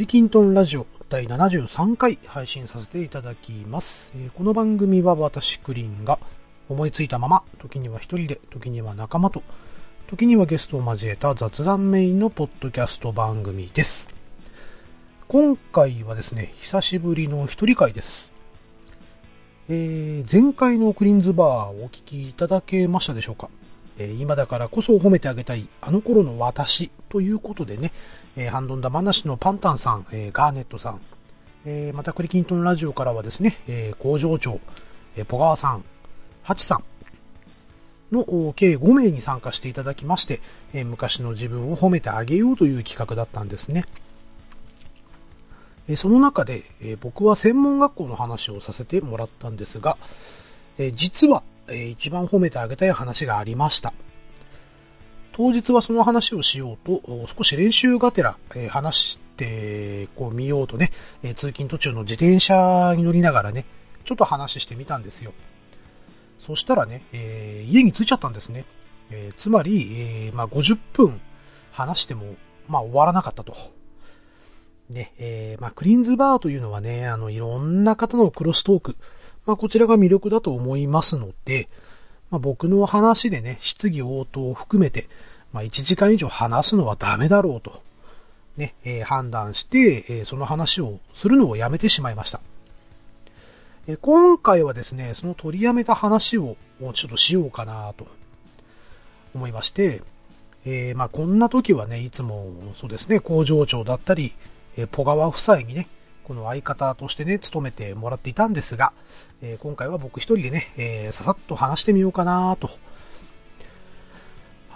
栗きんとんラジオ第73回配信させていただきます。えこの番組は私クリーンが思いついたまま、時には一人で、時には仲間と、時にはゲストを交えた雑談メインのポッドキャスト番組です。今回はですね、久しぶりの一人会です。えー前回のクリーンズバーお聞きいただけましたでしょうか？え今だからこそ褒めてあげたいあの頃の私ということでね、えーハンドンダ話のパンタンさん、えーガーネットさん、えーまたクリキントンラジオからはですね、えー工場長、えーポガワさん、ハチさんの計5名に参加していただきまして、えー昔の自分を褒めてあげようという企画だったんですね。えーその中で、えー僕は専門学校の話をさせてもらったんですが、えー実は、えー一番褒めてあげたい話がありました。当日はその話をしようと、少し練習がてら、えー話して、こう見ようとね、えー通勤途中の自転車に乗りながらね、ちょっと話してみたんですよ。そしたらね、えー家に着いちゃったんですね。えつまり、えまあ、50分話しても、まあ、終わらなかったと。ね、えまあ、クリーンズバーというのはね、あの、いろんな方のクロストーク、まあ、こちらが魅力だと思いますので、まあ、僕の話でね、質疑応答を含めて、まあ、1時間以上話すのはダメだろうと、ね、えー判断して、えーその話をするのをやめてしまいました。えー今回はですね、その取りやめた話をちょっとしようかなと思いまして、えまあこんな時はね、いつもそうですね、工場長だったり、えーポガワ夫妻にね、この相方としてね、務めてもらっていたんですが、え今回は僕一人でね、えささっと話してみようかなと。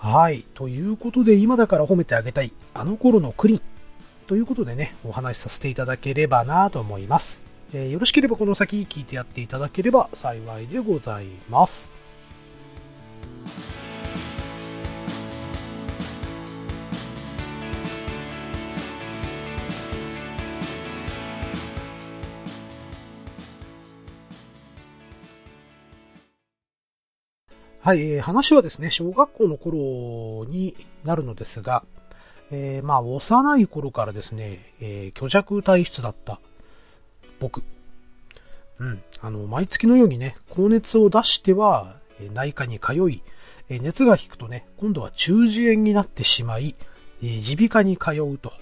はい。ということで、今だから褒めてあげたい、あの頃のクリン。ということでね、お話しさせていただければなと思います。えーよろしければこの先聞いてやっていただければ幸いでございます。はい、えー話はですね、小学校の頃になるのですが、えーまあ、幼い頃からですね、えー虚弱体質だった僕。うん。あの、毎月のようにね、高熱を出しては、内科に通い、え熱が引くとね、今度は中耳炎になってしまい、耳鼻科に通うと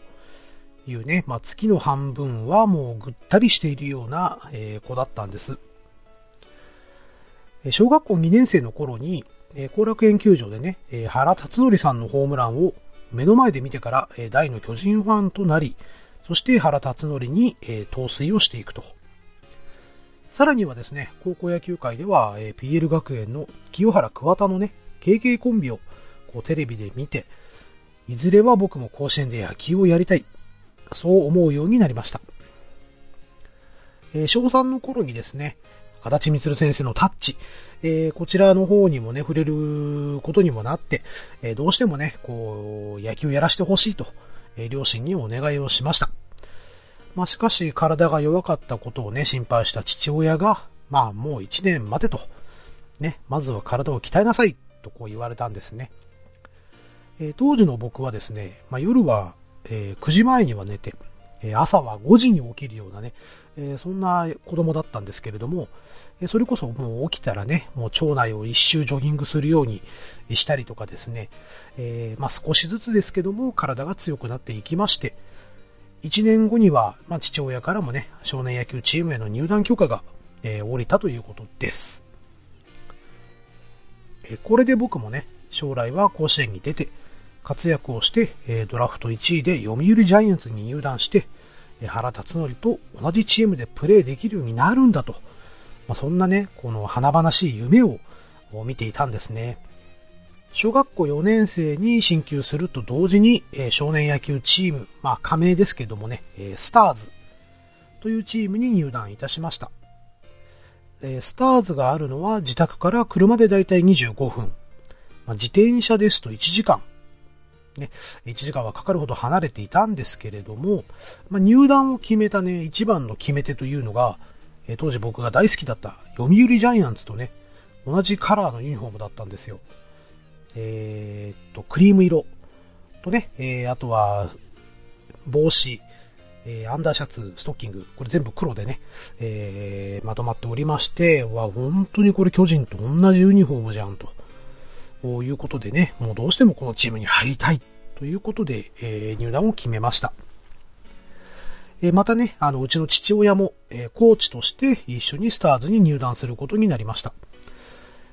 いうね、まあ、月の半分はもうぐったりしているような、え子だったんです。小学校2年生の頃に、後楽園球場でね、原辰徳さんのホームランを目の前で見てから、大の巨人ファンとなり、そして原辰徳に、えー陶酔をしていくと。さらにはですね、高校野球界では、え PL 学園の清原桑田のね、KK コンビをこうテレビで見て、いずれは僕も甲子園で野球をやりたい。そう思うようになりました。えー小3の頃にですね、足立みつる先生のタッチ、えーこちらの方にもね、触れることにもなって、えーどうしてもね、こう、野球やらせてほしいと、えー両親にお願いをしました。まあ、しかし、体が弱かったことをね、心配した父親が、まあ、もう一年待てと、ね、まずは体を鍛えなさい、とこう言われたんですね。え当時の僕はですね、まあ、夜は、え9時前には寝て、朝は5時に起きるようなね、そんな子供だったんですけれども、それこそもう起きたらね、もう町内を一周ジョギングするようにしたりとかですね、まあ少しずつですけども体が強くなっていきまして、1年後には、まあ父親からもね、少年野球チームへの入団許可が、えー下りたということです。えこれで僕もね、将来は甲子園に出て、活躍をして、えドラフト1位で読売ジャイアンツに入団して、原辰徳と同じチームでプレーできるようになるんだと、まあ、そんなね、この華々しい夢を見ていたんですね。小学校4年生に進級すると同時に、えー少年野球チーム、まあ加盟ですけどもね、えースターズというチームに入団いたしました。えースターズがあるのは自宅から車でだいたい25分。まあ、自転車ですと1時間。ね、1時間はかかるほど離れていたんですけれども、まあ、入団を決めたね、一番の決め手というのが、えー当時僕が大好きだった読売ジャイアンツとね、同じカラーのユニフォームだったんですよ。えーっと、クリーム色とね、えーあとは、帽子、えー、アンダーシャツ、ストッキング、これ全部黒でね、えー、まとまっておりまして、わ、本当にこれ巨人と同じユニフォームじゃんと。ういうことでね、もうどうしてもこのチームに入りたいということで、えー、入団を決めました。えー、またね、あの、うちの父親も、えー、コーチとして一緒にスターズに入団することになりました。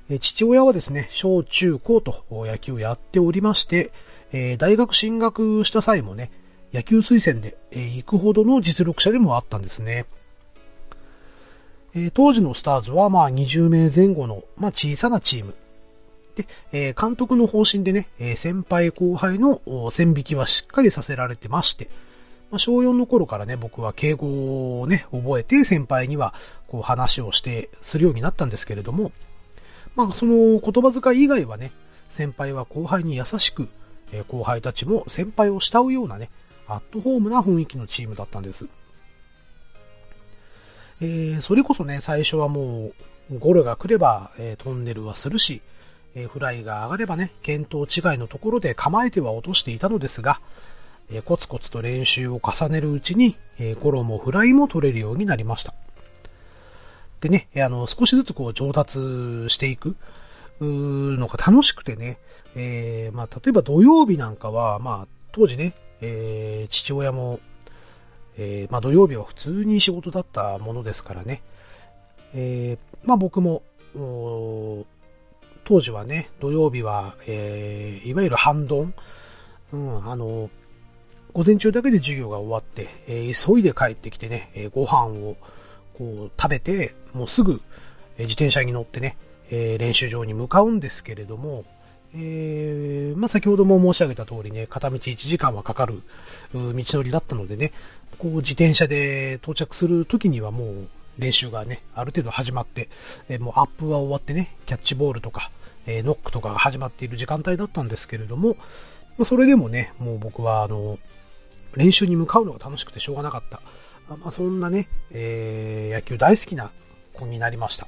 え父親はですね、小中高と野球をやっておりまして、え大学進学した際もね、野球推薦で、え行くほどの実力者でもあったんですね。え当時のスターズはまあ20名前後の、まあ、小さなチーム。で、え監督の方針でね、え先輩後輩の線引きはしっかりさせられてまして、まあ、小4の頃からね、僕は敬語をね、覚えて先輩にはこう話をして、するようになったんですけれども、まあその言葉遣い以外はね、先輩は後輩に優しく、え後輩たちも先輩を慕うようなね、アットホームな雰囲気のチームだったんです。えー、それこそね、最初はもう、ゴルが来れば、えー、トンネルはするし、え、フライが上がればね、見当違いのところで構えては落としていたのですが、え、コツコツと練習を重ねるうちに、えー、ゴロもフライも取れるようになりました。でね、あの、少しずつこう上達していく、のが楽しくてね、えー、まあ、例えば土曜日なんかは、まあ、当時ね、えー、父親も、えー、まあ土曜日は普通に仕事だったものですからね、え、まあ僕も、当時はね、土曜日は、えー、いわゆる半ドン、うん、あの、午前中だけで授業が終わって、えー、急いで帰ってきてね、えー、ご飯をこう食べて、もうすぐ、え、自転車に乗ってね、えー、練習場に向かうんですけれども、えー、まあ、先ほども申し上げた通りね、片道1時間はかかる道のりだったのでね、こう自転車で到着する時にはもう練習がね、ある程度始まって、えー、もうアップは終わってね、キャッチボールとか、えー、ノックとかが始まっている時間帯だったんですけれども、まあ、それでもね、もう僕はあの、練習に向かうのが楽しくてしょうがなかった。まあ、そんなね、えー、野球大好きな子になりました。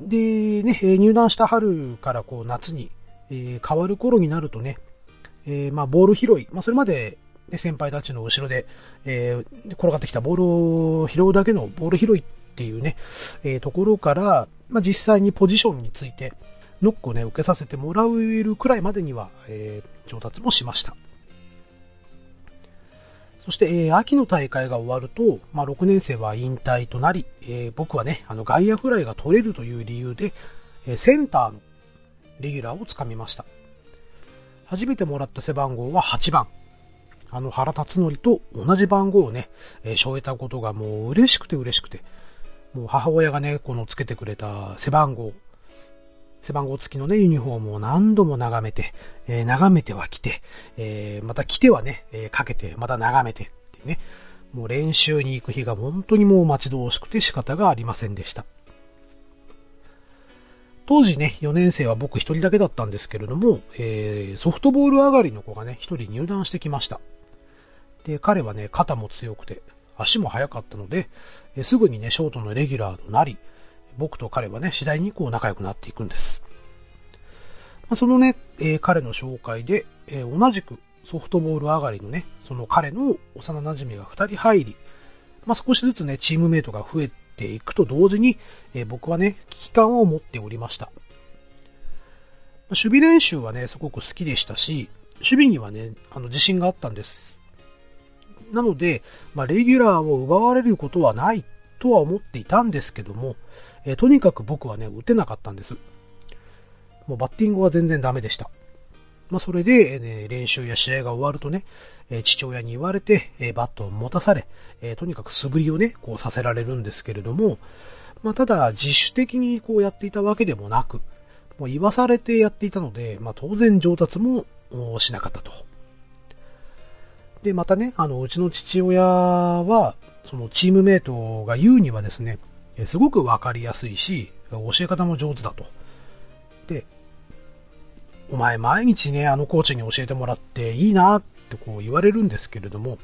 で、ね、入団した春からこう夏に、えー、変わる頃になるとね、えー、まあボール拾い、まあそれまで、ね、先輩たちの後ろで、えー、転がってきたボールを拾うだけのボール拾いっていうね、えー、ところから、まあ実際にポジションについて、ノックをね、受けさせてもらえるくらいまでには、えー、上達もしました。そして、えー、秋の大会が終わると、まあ、6年生は引退となり、えー、僕はね、あの、外野フライが取れるという理由で、えー、センターのレギュラーをつかみました。初めてもらった背番号は8番。あの、原辰則と同じ番号をね、えー、背負えたことがもう嬉しくて嬉しくて、もう母親がね、このつけてくれた背番号、背番号付きのね、ユニフォームを何度も眺めて、えー、眺めては来て、えー、また来てはね、えー、かけて、また眺めてってね、もう練習に行く日が本当にもう待ち遠しくて仕方がありませんでした。当時ね、4年生は僕一人だけだったんですけれども、えー、ソフトボール上がりの子がね、一人入団してきました。で、彼はね、肩も強くて、足も速かったので、え、すぐにね、ショートのレギュラーとなり、僕と彼はね、次第にこう仲良くなっていくんです。まあ、そのね、えー、彼の紹介で、えー、同じくソフトボール上がりのね、その彼の幼馴染が2人入り、まあ、少しずつね、チームメイトが増えていくと同時に、えー、僕はね、危機感を持っておりました。守備練習はね、すごく好きでしたし、守備にはね、あの、自信があったんです。なので、まあ、レギュラーを奪われることはないとは思っていたんですけども、えー、とにかく僕はね、打てなかったんです。もうバッティングは全然ダメでした。まあ、それで、ね、練習や試合が終わるとね、えー、父親に言われて、えー、バットを持たされ、え、とにかく素振りをね、こうさせられるんですけれども、まあ、ただ自主的にこうやっていたわけでもなく、もう言わされてやっていたので、まあ、当然上達もしなかったと。で、またね、あの、うちの父親は、そのチームメイトが言うにはですね、すごくわかりやすいし、教え方も上手だと。で、お前毎日ね、あのコーチに教えてもらっていいなってこう言われるんですけれども、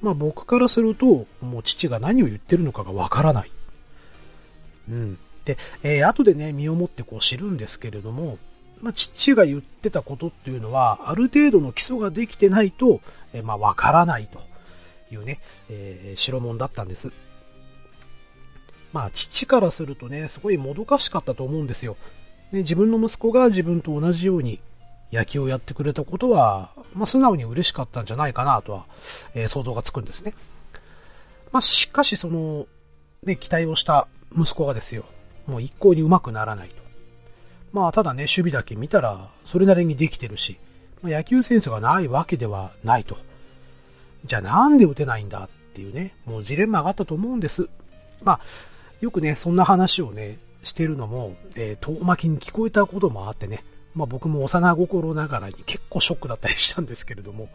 まあ僕からすると、もう父が何を言ってるのかがわからない。うん。で、えー、後でね、身をもってこう知るんですけれども、まあ、父が言ってたことっていうのは、ある程度の基礎ができてないと、えまあ、わからないというね、えー、白門だったんです。まあ、父からするとね、すごいもどかしかったと思うんですよ。ね、自分の息子が自分と同じように野球をやってくれたことは、まあ、素直に嬉しかったんじゃないかなとは、えー、想像がつくんですね。まあ、しかしその、ね、期待をした息子がですよ、もう一向に上手くならないと。まあ、ただね、守備だけ見たら、それなりにできてるし、野球センスがないわけではないと。じゃあなんで打てないんだっていうね、もうジレンマがあったと思うんです。まあ、よくね、そんな話をね、してるのも、えー、遠巻きに聞こえたこともあってね、まあ僕も幼心ながらに結構ショックだったりしたんですけれども、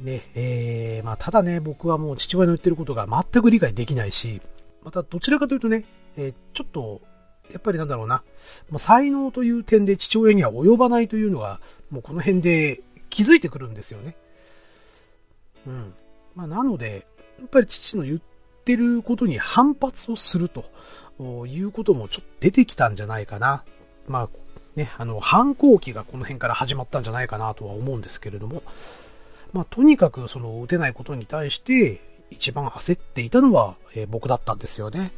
ね、えー、まあただね、僕はもう父親の言ってることが全く理解できないし、またどちらかというとね、えー、ちょっと、やっぱりなんだろうな、まあ、才能という点で父親には及ばないというのが、もうこの辺で気づいてくるんですよね。うん。まあなので、やっぱり父の言ってることに反発をするということもちょっと出てきたんじゃないかなまあ、ね、あの、反抗期がこの辺から始まったんじゃないかなとは思うんですけれども、まあ、とにかくその打てないことに対して一番焦っていたのは、えー、僕だったんですよね。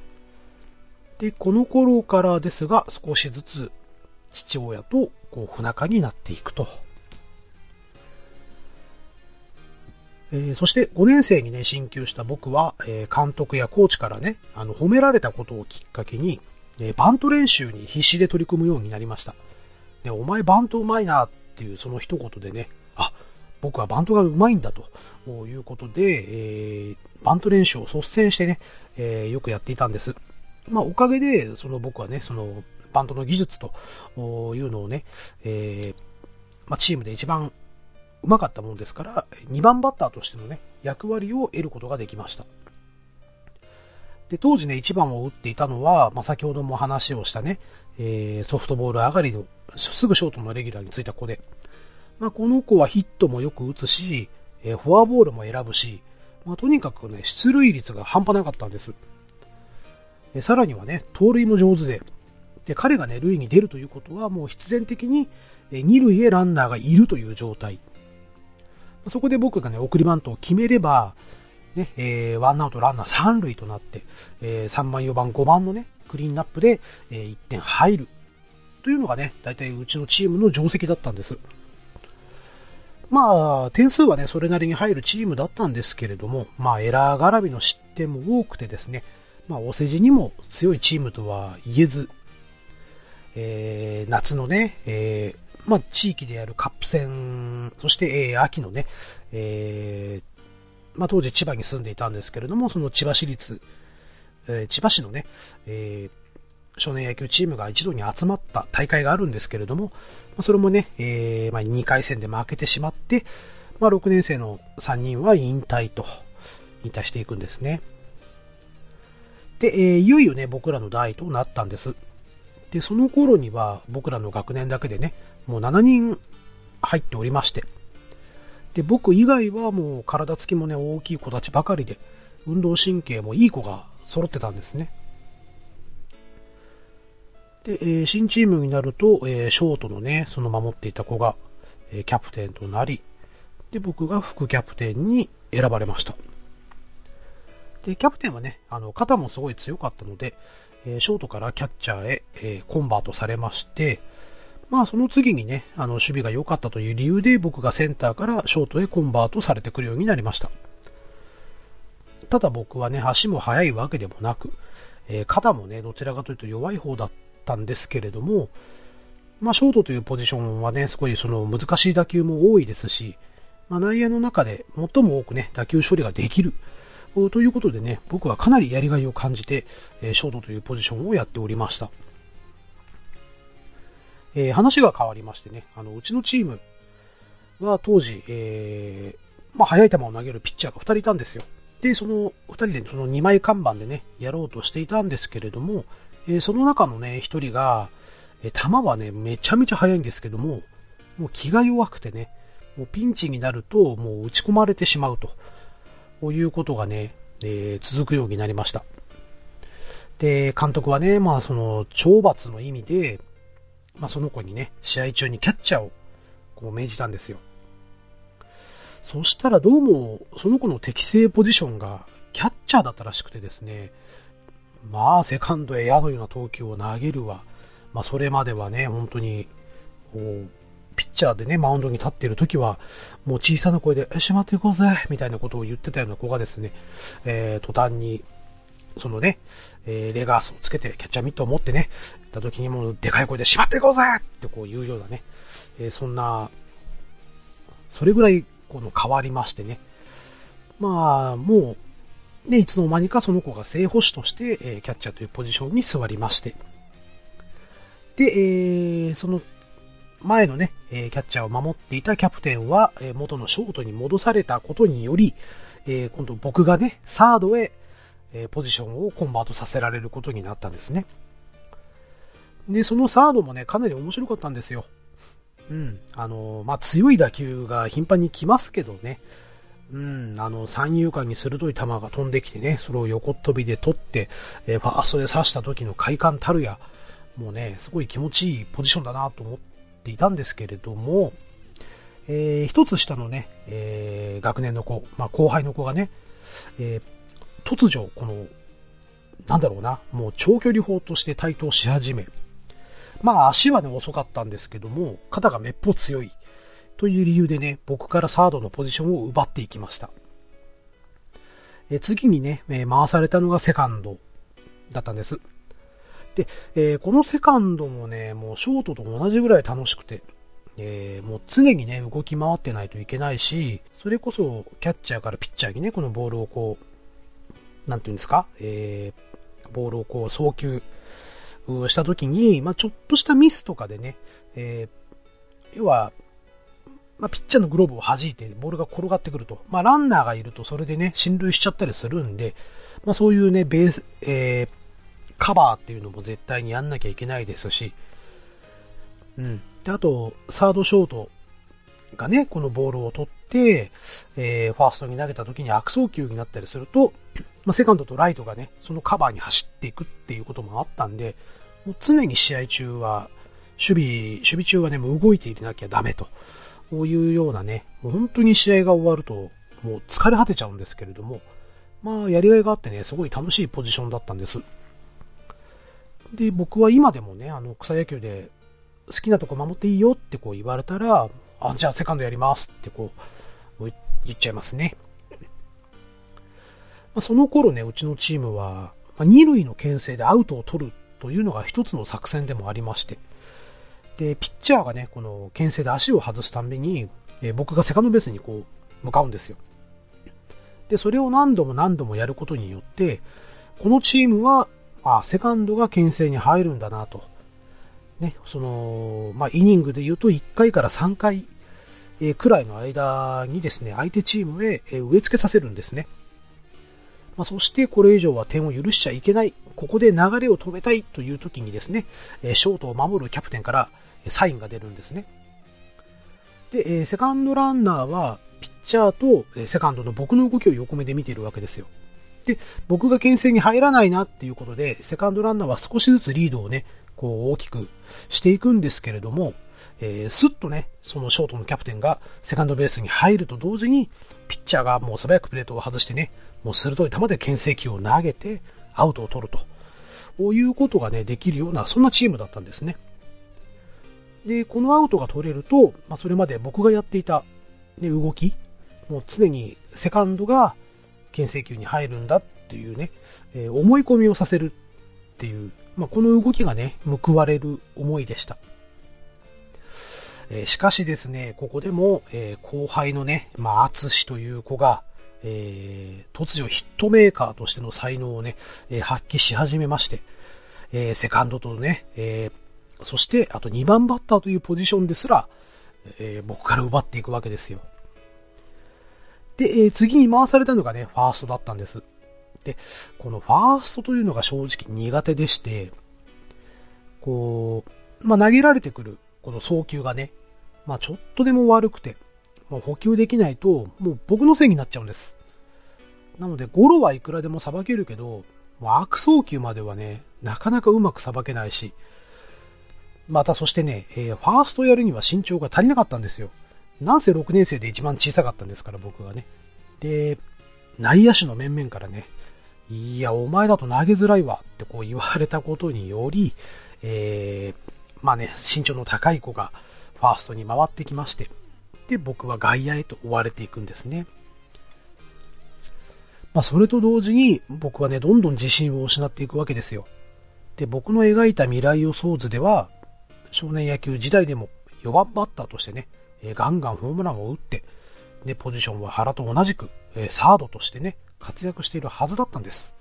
で、この頃からですが少しずつ父親とこう不仲になっていくと。えー、そして5年生にね、進級した僕は、えー、監督やコーチからね、あの、褒められたことをきっかけに、えバント練習に必死で取り組むようになりました。で、お前バントうまいなっていうその一言でね、あ、僕はバントがうまいんだということで、えー、バント練習を率先してね、えー、よくやっていたんです。まあ、おかげで、その僕はね、その、バントの技術というのをね、えー、まあ、チームで一番うまかったものですから、2番バッターとしてのね、役割を得ることができました。で、当時ね、1番を打っていたのは、まあ、先ほども話をしたね、えー、ソフトボール上がりの、すぐショートのレギュラーについた子で、まあ、この子はヒットもよく打つし、えー、フォアボールも選ぶし、まあ、とにかくね、出塁率が半端なかったんです。えさらにはね、盗塁も上手で、で、彼がね、塁に出るということは、もう必然的に、え二塁へランナーがいるという状態。そこで僕がね、送りバントを決めれば、ね、えー、ワンアウトランナー3塁となって、えー、3番、4番、5番のね、クリーンナップで、えー、1点入る。というのがね、大体うちのチームの定石だったんです。まあ、点数はね、それなりに入るチームだったんですけれども、まあ、エラー絡みの失点も多くてですね、まあ、お世辞にも強いチームとは言えず、えー、夏のね、えー、まあ、地域でやるカップ戦、そして、えー、秋のね、え、まあ、当時千葉に住んでいたんですけれども、その千葉市立、え、千葉市のね、え、少年野球チームが一度に集まった大会があるんですけれども、ま、それもね、え、まあ、2回戦で負けてしまって、まあ、6年生の3人は引退と、引退していくんですね。で、えー、いよいよね、僕らの代となったんです。で、その頃には僕らの学年だけでね、もう7人入っておりまして、で、僕以外はもう体つきもね、大きい子たちばかりで、運動神経もいい子が揃ってたんですね。で、えー、新チームになると、えー、ショートのね、その守っていた子が、えー、キャプテンとなり、で、僕が副キャプテンに選ばれました。で、キャプテンはね、あの、肩もすごい強かったので、えショートからキャッチャーへ、えコンバートされまして、まあその次にね、あの守備が良かったという理由で僕がセンターからショートへコンバートされてくるようになりました。ただ僕はね、足も速いわけでもなく、えー、肩もね、どちらかというと弱い方だったんですけれども、まあショートというポジションはね、すごいその難しい打球も多いですし、まあ内野の中で最も多くね、打球処理ができる。ということでね、僕はかなりやりがいを感じて、えショートというポジションをやっておりました。えー、話が変わりましてね、あの、うちのチームは当時、えー、まあ、速い球を投げるピッチャーが2人いたんですよ。で、その2人でその2枚看板でね、やろうとしていたんですけれども、えー、その中のね、1人が、え、球はね、めちゃめちゃ速いんですけども、もう気が弱くてね、もうピンチになると、もう打ち込まれてしまうと、こういうことがね、えー、続くようになりました。で、監督はね、まあその、懲罰の意味で、まあ、その子にね、試合中にキャッチャーをこう命じたんですよ。そしたらどうも、その子の適正ポジションがキャッチャーだったらしくてですね、まあ、セカンドへ矢のような投球を投げるわ。まあ、それまではね、本当に、ピッチャーでね、マウンドに立っている時は、もう小さな声で、しまっていこうぜみたいなことを言ってたような子がですね、えー、途端に、そのね、えー、レガースをつけて、キャッチャーミットを持ってね、行った時にもうでかい声で、しまっていこうぜってこう言うようなね、えー、そんな、それぐらい、この変わりましてね。まあ、もう、ね、いつの間にかその子が正捕手として、えー、キャッチャーというポジションに座りまして。で、えー、その前のね、えキャッチャーを守っていたキャプテンは、え元のショートに戻されたことにより、え今度僕がね、サードへ、えポジションをコンバートさせられることになったんですね。で、そのサードもね、かなり面白かったんですよ。うん。あの、まあ、強い打球が頻繁に来ますけどね。うん、あの、三遊間に鋭い球が飛んできてね、それを横飛びで取って、えー、ファーストで刺した時の快感たるや、もうね、すごい気持ちいいポジションだなと思っていたんですけれども、えー、一つ下のね、えー、学年の子、まあ、後輩の子がね、えー、突如、この、なんだろうな、もう長距離砲として台頭し始め、まあ足はね遅かったんですけども、肩がめっぽう強いという理由でね、僕からサードのポジションを奪っていきました。え次にね、え回されたのがセカンドだったんです。で、えー、このセカンドもね、もうショートと同じぐらい楽しくて、えー、もう常にね、動き回ってないといけないし、それこそキャッチャーからピッチャーにね、このボールをこう、なんていうんですか、えー、ボールをこう送球した時に、まあ、ちょっとしたミスとかでね、えー、要は、まあ、ピッチャーのグローブを弾いてボールが転がってくると。まあ、ランナーがいるとそれでね、進塁しちゃったりするんで、まあ、そういうね、ベース、えー、カバーっていうのも絶対にやんなきゃいけないですし、うん。で、あと、サードショートがね、このボールを取って、えー、ファーストに投げた時に悪送球になったりすると、まあ、セカンドとライトがね、そのカバーに走っていくっていうこともあったんで、もう常に試合中は、守備、守備中はね、もう動いていなきゃダメと。こういうようなね、もう本当に試合が終わると、もう疲れ果てちゃうんですけれども、まあ、やりがいがあってね、すごい楽しいポジションだったんです。で、僕は今でもね、あの、草野球で好きなとこ守っていいよってこう言われたら、あ、じゃあセカンドやりますってこう、言っちゃいますね。ま、その頃ね、うちのチームは、まあ、二塁の牽制でアウトを取るというのが一つの作戦でもありまして、で、ピッチャーがね、この牽制で足を外すために、え、僕がセカンドベースにこう、向かうんですよ。で、それを何度も何度もやることによって、このチームはあ、セカンドが牽制に入るんだなと。ね、その、まあ、イニングで言うと1回から3回、え、くらいの間にですね、相手チームへ、え、植え付けさせるんですね。まあ、そしてこれ以上は点を許しちゃいけない。ここで流れを止めたいという時にですね、え、ショートを守るキャプテンからサインが出るんですね。で、えセカンドランナーは、ピッチャーと、えセカンドの僕の動きを横目で見ているわけですよ。で、僕が牽制に入らないなっていうことで、セカンドランナーは少しずつリードをね、こう大きくしていくんですけれども、えー、スッとね、そのショートのキャプテンがセカンドベースに入ると同時に、ピッチャーがもう素早くプレートを外してね、もう鋭い球で牽制球を投げて、アウトを取ると。こういうことがね、できるような、そんなチームだったんですね。で、このアウトが取れると、まあ、それまで僕がやっていた、ね、動き、もう常にセカンドが牽制球に入るんだっていうね、えー、思い込みをさせるっていう、まあ、この動きがね、報われる思いでした。えー、しかしですね、ここでも、えー、後輩のね、まあ、厚という子が、えー、突如ヒットメーカーとしての才能をね、えー、発揮し始めまして、えー、セカンドとね、えー、そして、あと2番バッターというポジションですら、えー、僕から奪っていくわけですよ。で、えー、次に回されたのがね、ファーストだったんです。で、このファーストというのが正直苦手でして、こう、まあ、投げられてくる、この送球がね、まあ、ちょっとでも悪くて、もう補給できないと、もう僕のせいになっちゃうんです。なので、ゴロはいくらでもさばけるけど、もう悪送球まではね、なかなかうまくさばけないし、またそしてね、えー、ファーストやるには身長が足りなかったんですよ。なんせ6年生で一番小さかったんですから、僕はね。で、内野手の面々からね、いや、お前だと投げづらいわってこう言われたことにより、えー、まあね、身長の高い子がファーストに回ってきまして、で、僕は外野へと追われていくんですね。まあ、それと同時に僕はね、どんどん自信を失っていくわけですよ。で、僕の描いた未来予想図では、少年野球時代でも4番バッターとしてね、えガンガンホームランを打って、で、ポジションは原と同じく、えサードとしてね、活躍しているはずだったんです。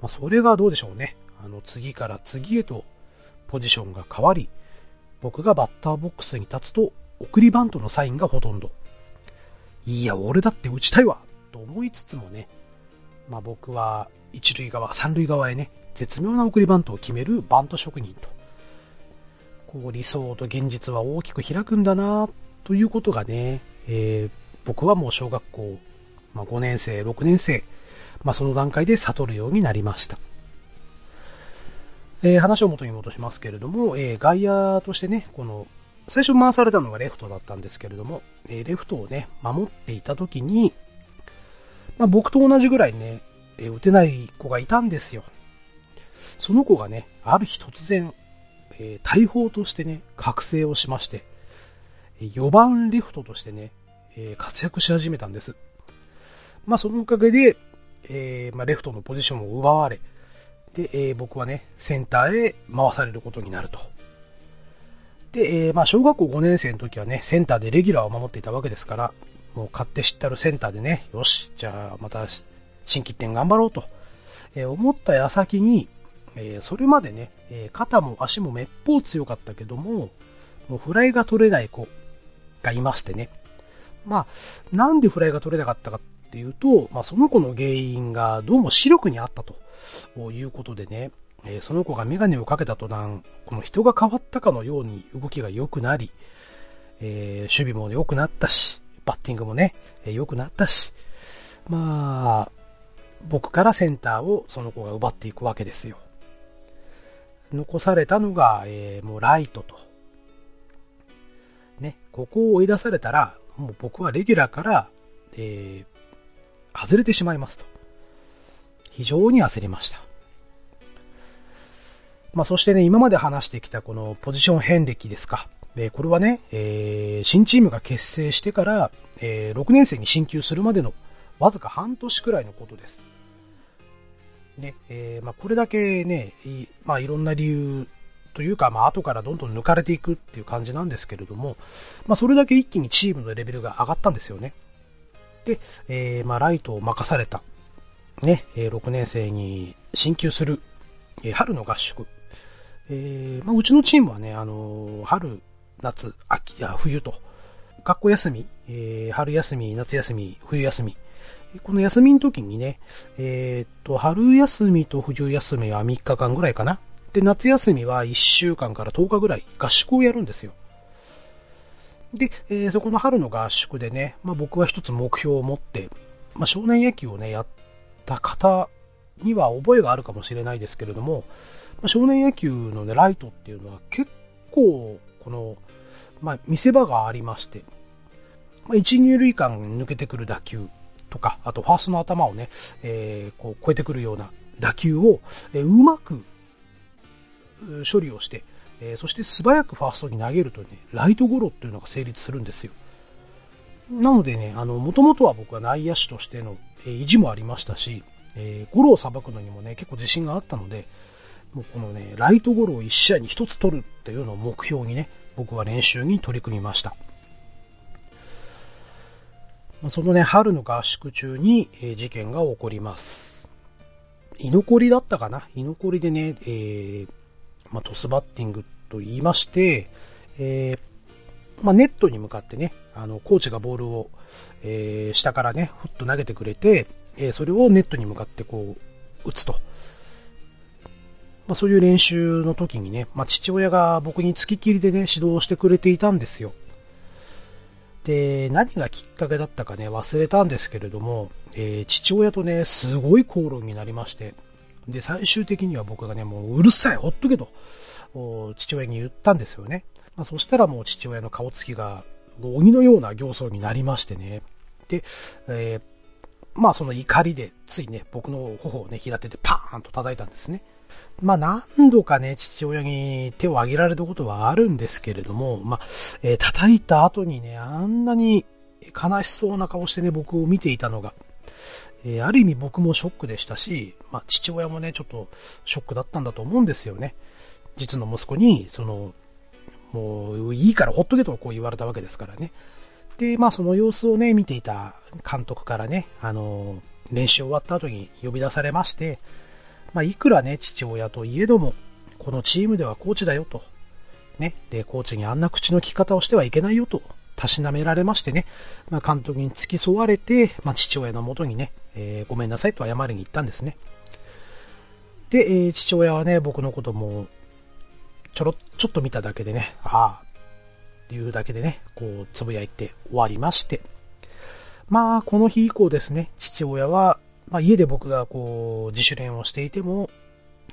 まあ、それがどうでしょうね。あの、次から次へとポジションが変わり、僕がバッターボックスに立つと、送りバントのサインがほとんど。いや、俺だって打ちたいわと思いつつもね、まあ僕は一塁側、三塁側へね、絶妙な送りバントを決めるバント職人と。こう理想と現実は大きく開くんだなということがね、えー、僕はもう小学校、まあ、5年生、6年生、まあ、その段階で悟るようになりました。えー、話を元に戻しますけれども、えー、外野としてね、この、最初回されたのがレフトだったんですけれども、え、レフトをね、守っていた時に、まあ、僕と同じぐらいね、え打てない子がいたんですよ。その子がね、ある日突然、え大砲としてね、覚醒をしまして、4番レフトとしてね、え活躍し始めたんです。まあ、そのおかげで、えー、まあ、レフトのポジションを奪われ、で、えー、僕はね、センターへ回されることになると。で、えー、まあ、小学校5年生の時はね、センターでレギュラーを守っていたわけですから、もう勝手知ったるセンターでね、よし、じゃあまた新規点頑張ろうと、えー、思った矢先に、えー、それまでね、え肩も足もめっぽう強かったけども、もうフライが取れない子がいましてね。まあ、なんでフライが取れなかったかっていうと、まあその子の原因がどうも視力にあったということでね、えその子がメガネをかけた途端、この人が変わったかのように動きが良くなり、えー、守備も良くなったし、バッティングもね、え良くなったし、まあ、僕からセンターをその子が奪っていくわけですよ。残されたのが、えー、もうライトと。ね、ここを追い出されたら、もう僕はレギュラーから、えー、外れてしまいますと。非常に焦りました。まあそしてね、今まで話してきたこのポジション変歴ですか。で、これはね、えー、新チームが結成してから、えー、6年生に進級するまでのわずか半年くらいのことです。ね、えー、まあ、これだけね、いまあ、いろんな理由というか、まあ、後からどんどん抜かれていくっていう感じなんですけれども、まあ、それだけ一気にチームのレベルが上がったんですよね。で、えー、まあ、ライトを任された、ね、え、6年生に進級する、え、春の合宿。え、まあ、うちのチームはね、あの、春、夏、秋、や冬と、学校休み、え、春休み、夏休み、冬休み、この休みの時にね、えー、っと、春休みと冬休みは3日間ぐらいかな。で、夏休みは1週間から10日ぐらい合宿をやるんですよ。で、えー、そこの春の合宿でね、まあ僕は一つ目標を持って、まあ少年野球をね、やった方には覚えがあるかもしれないですけれども、まあ、少年野球のね、ライトっていうのは結構、この、まあ見せ場がありまして、まあ、1、2塁間抜けてくる打球とか、あとファーストの頭をね、えー、こう超えてくるような打球を、えー、うまく処理をして、えー、そして素早くファーストに投げるとね、ライトゴロっていうのが成立するんですよ。なのでね、あの、もともとは僕は内野手としての、え、意地もありましたし、えー、ゴロをさばくのにもね、結構自信があったので、もうこのね、ライトゴロを1試合に1つ取るっていうのを目標にね、僕は練習に取り組みました。そのね、春の合宿中に、え事件が起こります。居残りだったかな？居残りでね、えー、まあ、トスバッティングと言いまして、えー、まあ、ネットに向かってね、あの、コーチがボールを、えー、下からね、ふっと投げてくれて、えそれをネットに向かってこう、打つと。まあ、そういう練習の時にね、まあ、父親が僕に付きっきりでね、指導してくれていたんですよ。で、何がきっかけだったかね、忘れたんですけれども、えー、父親とね、すごい口論になりまして、で、最終的には僕がね、もううるさい、ほっとけと。父親に言ったんですよね。まあ、そしたらもう父親の顔つきが、鬼のような形相になりましてね。で、えー、まあその怒りでついね、僕の頬をね、平手でパーンと叩いたんですね。まあ何度かね、父親に手を挙げられたことはあるんですけれども、まあ、えー、叩いた後にね、あんなに悲しそうな顔してね、僕を見ていたのが、えー、ある意味僕もショックでしたし、まあ父親もね、ちょっとショックだったんだと思うんですよね。実の息子に、その、もういいからほっとけとこう言われたわけですからね。で、まあその様子をね、見ていた監督からね、あの、練習終わった後に呼び出されまして、まあいくらね、父親といえども、このチームではコーチだよと。ね。で、コーチにあんな口の利き方をしてはいけないよと、たしなめられましてね、まあ監督に付き添われて、まあ父親のもとにね、えー、ごめんなさいと謝りに行ったんですね。で、えー、父親はね、僕のことも、ちょろ、ちょっと見ただけでね、ああ、っていうだけでね、こう、つぶやいて終わりまして。まあ、この日以降ですね、父親は、まあ、家で僕がこう、自主練をしていても、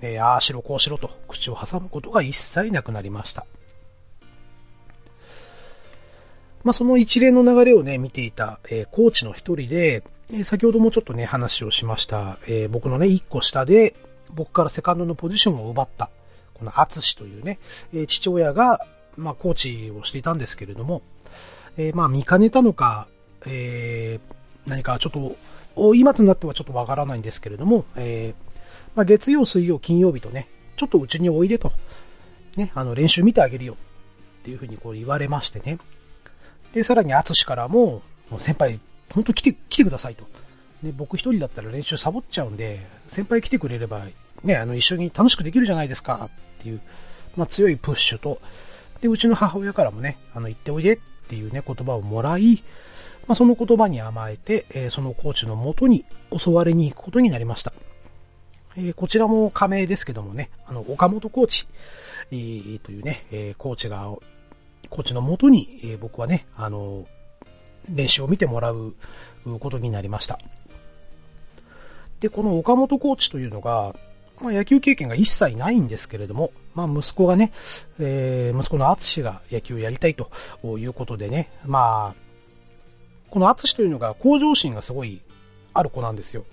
えー、ああしろこうしろと口を挟むことが一切なくなりました。まあ、その一連の流れをね、見ていた、えー、コーチの一人で、えー、先ほどもちょっとね、話をしました、えー、僕のね、一個下で、僕からセカンドのポジションを奪った、このアツシというね、え父親が、まあ、コーチをしていたんですけれども、えー、まあ、見かねたのか、えー、何かちょっと、今となってはちょっとわからないんですけれども、えー、まあ、月曜、水曜、金曜日とね、ちょっとうちにおいでと、ね、あの、練習見てあげるよっていうふうにこう言われましてね。で、さらに、アツシからも、もう先輩、ほんと来て、来てくださいと。で、僕一人だったら練習サボっちゃうんで、先輩来てくれれば、ね、あの、一緒に楽しくできるじゃないですかっていう、まあ、強いプッシュと、で、うちの母親からもね、あの、行っておいでっていうね、言葉をもらい、まあ、その言葉に甘えて、えー、そのコーチのもとに襲われに行くことになりました。えー、こちらも加盟ですけどもね、あの、岡本コーチ、えー、というね、えー、コーチが、コーチのもとに、えー、僕はね、あの、練習を見てもらうことになりました。で、この岡本コーチというのが、まあ、野球経験が一切ないんですけれども、まあ、息子がね、えー、息子の厚が野球をやりたいということでね、まあ、この厚というのが向上心がすごいある子なんですよ。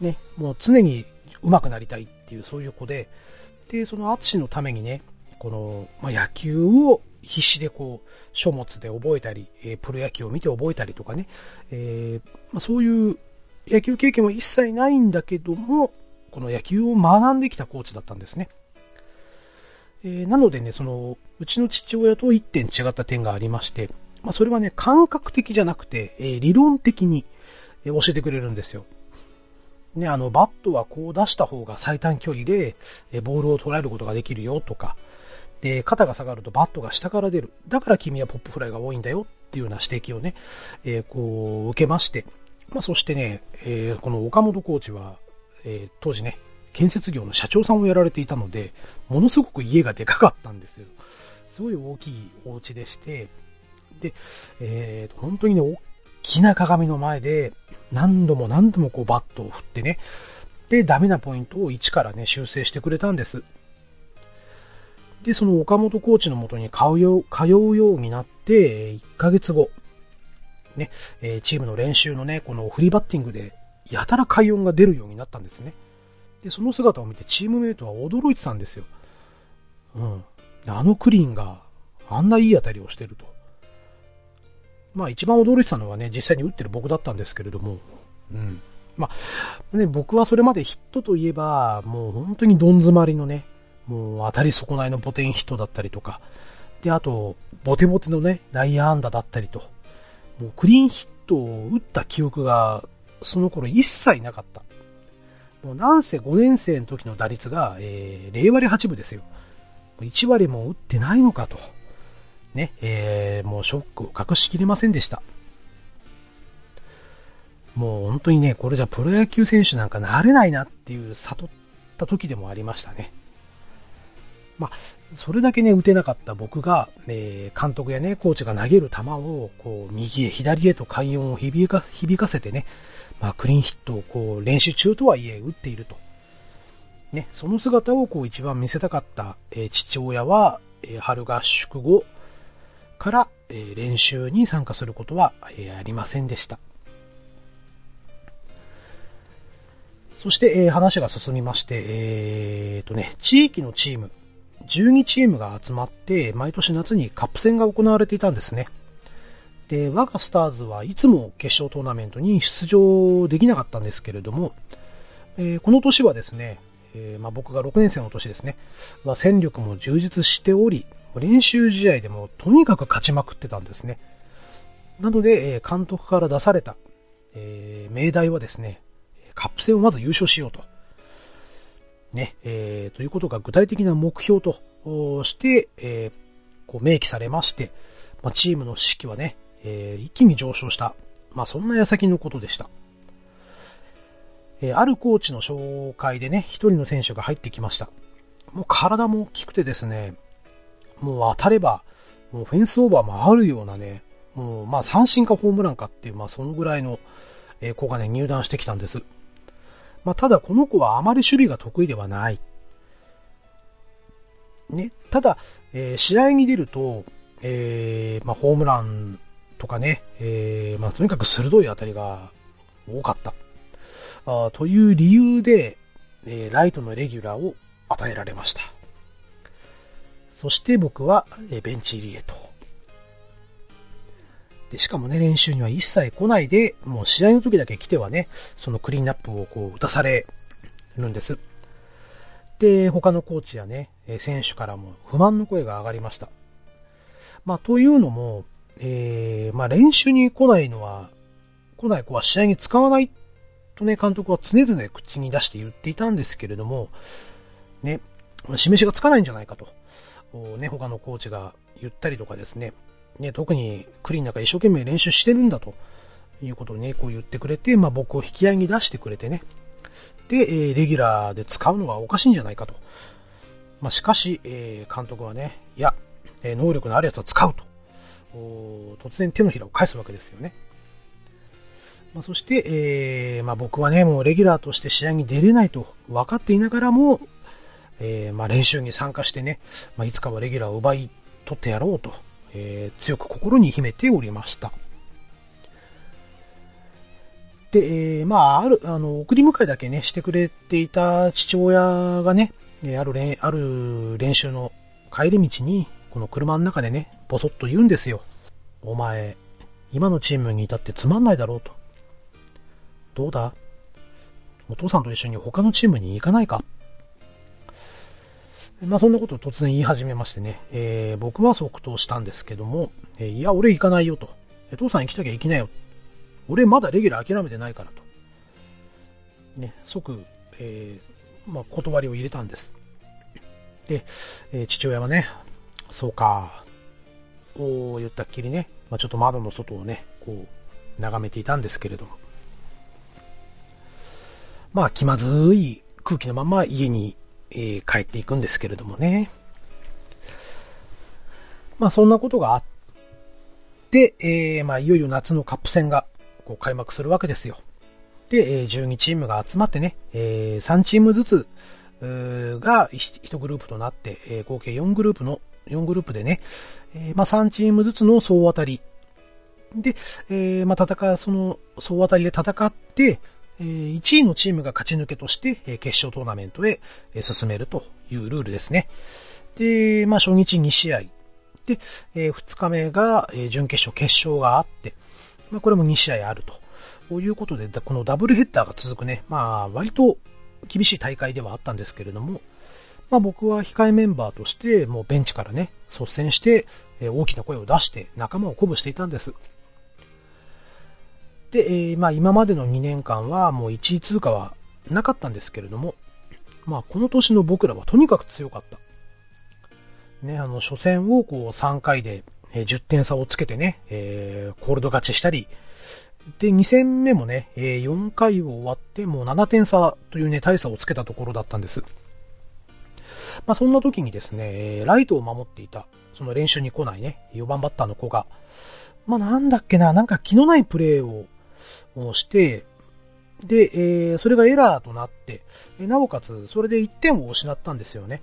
ね、もう常に上手くなりたいっていうそういう子で、で、その厚のためにね、この、まあ、野球を必死でこう、書物で覚えたり、えー、プロ野球を見て覚えたりとかね、えー、まあ、そういう野球経験は一切ないんだけども、この野球を学んできたコーチだったんですね。えー、なのでね、その、うちの父親と一点違った点がありまして、まあ、それはね、感覚的じゃなくて、えー、理論的に、え教えてくれるんですよ。ね、あの、バットはこう出した方が最短距離で、えボールを捉えることができるよとか、で、肩が下がるとバットが下から出る。だから君はポップフライが多いんだよっていうような指摘をね、えー、こう、受けまして、まあ、そしてね、えー、この岡本コーチは、えー、当時ね、建設業の社長さんをやられていたので、ものすごく家がでかかったんですよ。すごい大きいお家でして、で、えー、本当にね、大きな鏡の前で、何度も何度もこうバットを振ってね、で、ダメなポイントを1からね、修正してくれたんです。で、その岡本コーチのもとに通うよ通うようになって、1ヶ月後、ね、えチームの練習のね、このフリーバッティングでやたら快音が出るようになったんですね。で、その姿を見てチームメイトは驚いてたんですよ。うん。あのクリーンがあんないい当たりをしてると。まあ一番驚いてたのはね、実際に打ってる僕だったんですけれども、うん。まあ、ね、僕はそれまでヒットといえば、もう本当にどん詰まりのね、もう当たり損ないのボテンヒットだったりとか、で、あと、ボテボテのね、内野安打だったりと、もうクリーンヒットを打った記憶がその頃一切なかった。もうなんせ5年生の時の打率が、えー、0割8分ですよ。1割も打ってないのかと。ね、えー、もうショックを隠しきれませんでした。もう本当にね、これじゃプロ野球選手なんかなれないなっていう悟った時でもありましたね。まあ、それだけね、打てなかった僕が、え、監督やね、コーチが投げる球を、こう、右へ左へと快音を響か響かせてね、まあ、クリーンヒットをこう、練習中とはいえ打っていると。ね、その姿をこう一番見せたかった、え父親は、え春合宿後から、え練習に参加することは、えありませんでした。そして、え話が進みまして、えー、とね、地域のチーム、12チームが集まって、毎年夏にカップ戦が行われていたんですね。で、我がスターズはいつも決勝トーナメントに出場できなかったんですけれども、えー、この年はですね、えー、まあ、僕が6年生の年ですね、は戦力も充実しており、練習試合でもとにかく勝ちまくってたんですね。なので、え監督から出された、えー、命題はですね、カップ戦をまず優勝しようと。ね、えー、ということが具体的な目標として、えー、こう明記されまして、まあ、チームの士気はね、えー、一気に上昇した。まあ、そんな矢先のことでした。えー、あるコーチの紹介でね、一人の選手が入ってきました。もう体も大きくてですね、もう当たれば、もうフェンスオーバーもあるようなね、もうまあ三振かホームランかっていう、まあそのぐらいの、子がね、入団してきたんです。まあただこの子はあまり守備が得意ではない。ね、ただ、えー、試合に出ると、えー、まあホームランとかね、えー、まあとにかく鋭い当たりが多かった。あという理由で、えー、ライトのレギュラーを与えられました。そして僕は、ベンチ入りへと。で、しかもね、練習には一切来ないで、もう試合の時だけ来てはね、そのクリーンナップをこう打たされるんです。で、他のコーチやね、選手からも不満の声が上がりました。まあ、というのも、えー、まあ練習に来ないのは、来ない子は試合に使わないとね、監督は常々口に出して言っていたんですけれども、ね、示しがつかないんじゃないかと、ね、他のコーチが言ったりとかですね、ね、特にクリーンなんか一生懸命練習してるんだということをね、こう言ってくれて、まあ僕を引き合いに出してくれてね、で、えー、レギュラーで使うのはおかしいんじゃないかと。まあしかし、えー、監督はね、いや、えー、能力のあるやつは使うと。突然手のひらを返すわけですよね。まあ、そして、えー、まあ、僕はね、もうレギュラーとして試合に出れないと分かっていながらも、えー、まあ、練習に参加してね、まあ、いつかはレギュラーを奪い取ってやろうと、えー、強く心に秘めておりました。で、えー、まあ、ある、あの、送り迎えだけね、してくれていた父親がね、えある練、ある練習の帰り道に、この車の中でね、ぼそっと言うんですよ。お前、今のチームにいたってつまんないだろうと。どうだ？お父さんと一緒に他のチームに行かないか？まあそんなことを突然言い始めましてね、えー、僕は即答したんですけども、えー、いや、俺行かないよと。父さん行きたきゃ行きなよ。俺まだレギュラー諦めてないからと。ね、即、えー、まあ断りを入れたんです。で、えー、父親はね、そうか、を言ったっきりね、まあ、ちょっと窓の外をね、こう、眺めていたんですけれども。まあ、気まずい空気のまま家に、えー、帰っていくんですけれどもね。まあ、そんなことがあって、えー、まあ、いよいよ夏のカップ戦が、こう、開幕するわけですよ。で、え、12チームが集まってね、え、3チームずつ、が1グループとなって、え、合計4グループの4グループでね、え、まあ3チームずつの総当たり。で、えー、まあ戦う、その総当たりで戦って、1位のチームが勝ち抜けとして、決勝トーナメントへ、進めるというルールですね。で、まあ初日2試合。で、2日目が、準決勝、決勝があって、まあこれも2試合あると。こういうことで、このダブルヘッダーが続くね、まあ割と厳しい大会ではあったんですけれども、まあ僕は控えメンバーとして、もうベンチからね、率先して、大きな声を出して仲間を鼓舞していたんです。で、えー、まあ今までの2年間はもう1位通過はなかったんですけれども、まあこの年の僕らはとにかく強かった。ね、あの、初戦をこう3回で、え10点差をつけてね、えー、コールド勝ちしたり、で、2戦目もね、えー、4回を終わってもう7点差というね、大差をつけたところだったんです。まあ、そんな時にですね、ライトを守っていた、その練習に来ないね、4番バッターの子が、まあ、なんだっけな、なんか気のないプレーををして、で、えー、それがエラーとなって、なおかつ、それで1点を失ったんですよね。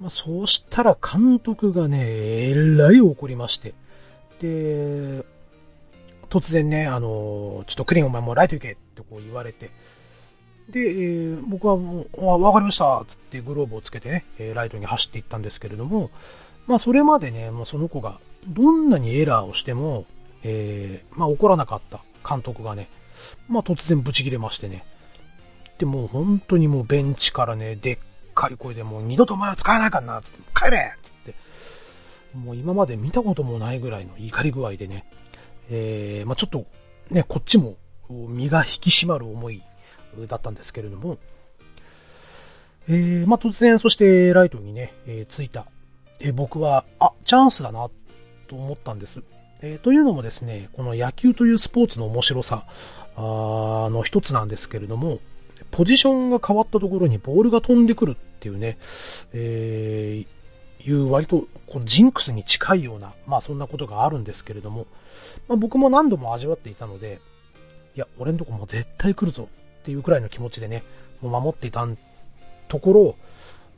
まあ、そうしたら監督がね、えらい怒りまして。で、突然ね、あの、ちょっとクリーンお前もうライト行けってこう言われて、で、えー、僕はもう、わかりましたつってグローブをつけてね、えライトに走っていったんですけれども、まあそれまでね、もうその子がどんなにエラーをしても、えー、まあ怒らなかった監督がね、まあ突然ブチ切れましてね。で、もう本当にもうベンチからね、でっかい声でもう二度とお前は使えないかなつって、帰れつって、もう今まで見たこともないぐらいの怒り具合でね、えー、まあちょっとね、こっちも身が引き締まる思いだったんですけれども、えー、まあ突然、そしてライトにね、えー、ついた、え、僕は、あ、チャンスだな、と思ったんです。えー、というのもですね、この野球というスポーツの面白さあの一つなんですけれども、ポジションが変わったところにボールが飛んでくるっていうね、えー、いう割とこのジンクスに近いような、まあそんなことがあるんですけれども、まあ僕も何度も味わっていたので、いや、俺んとこもう絶対来るぞっていうくらいの気持ちでね、もう守っていたところ、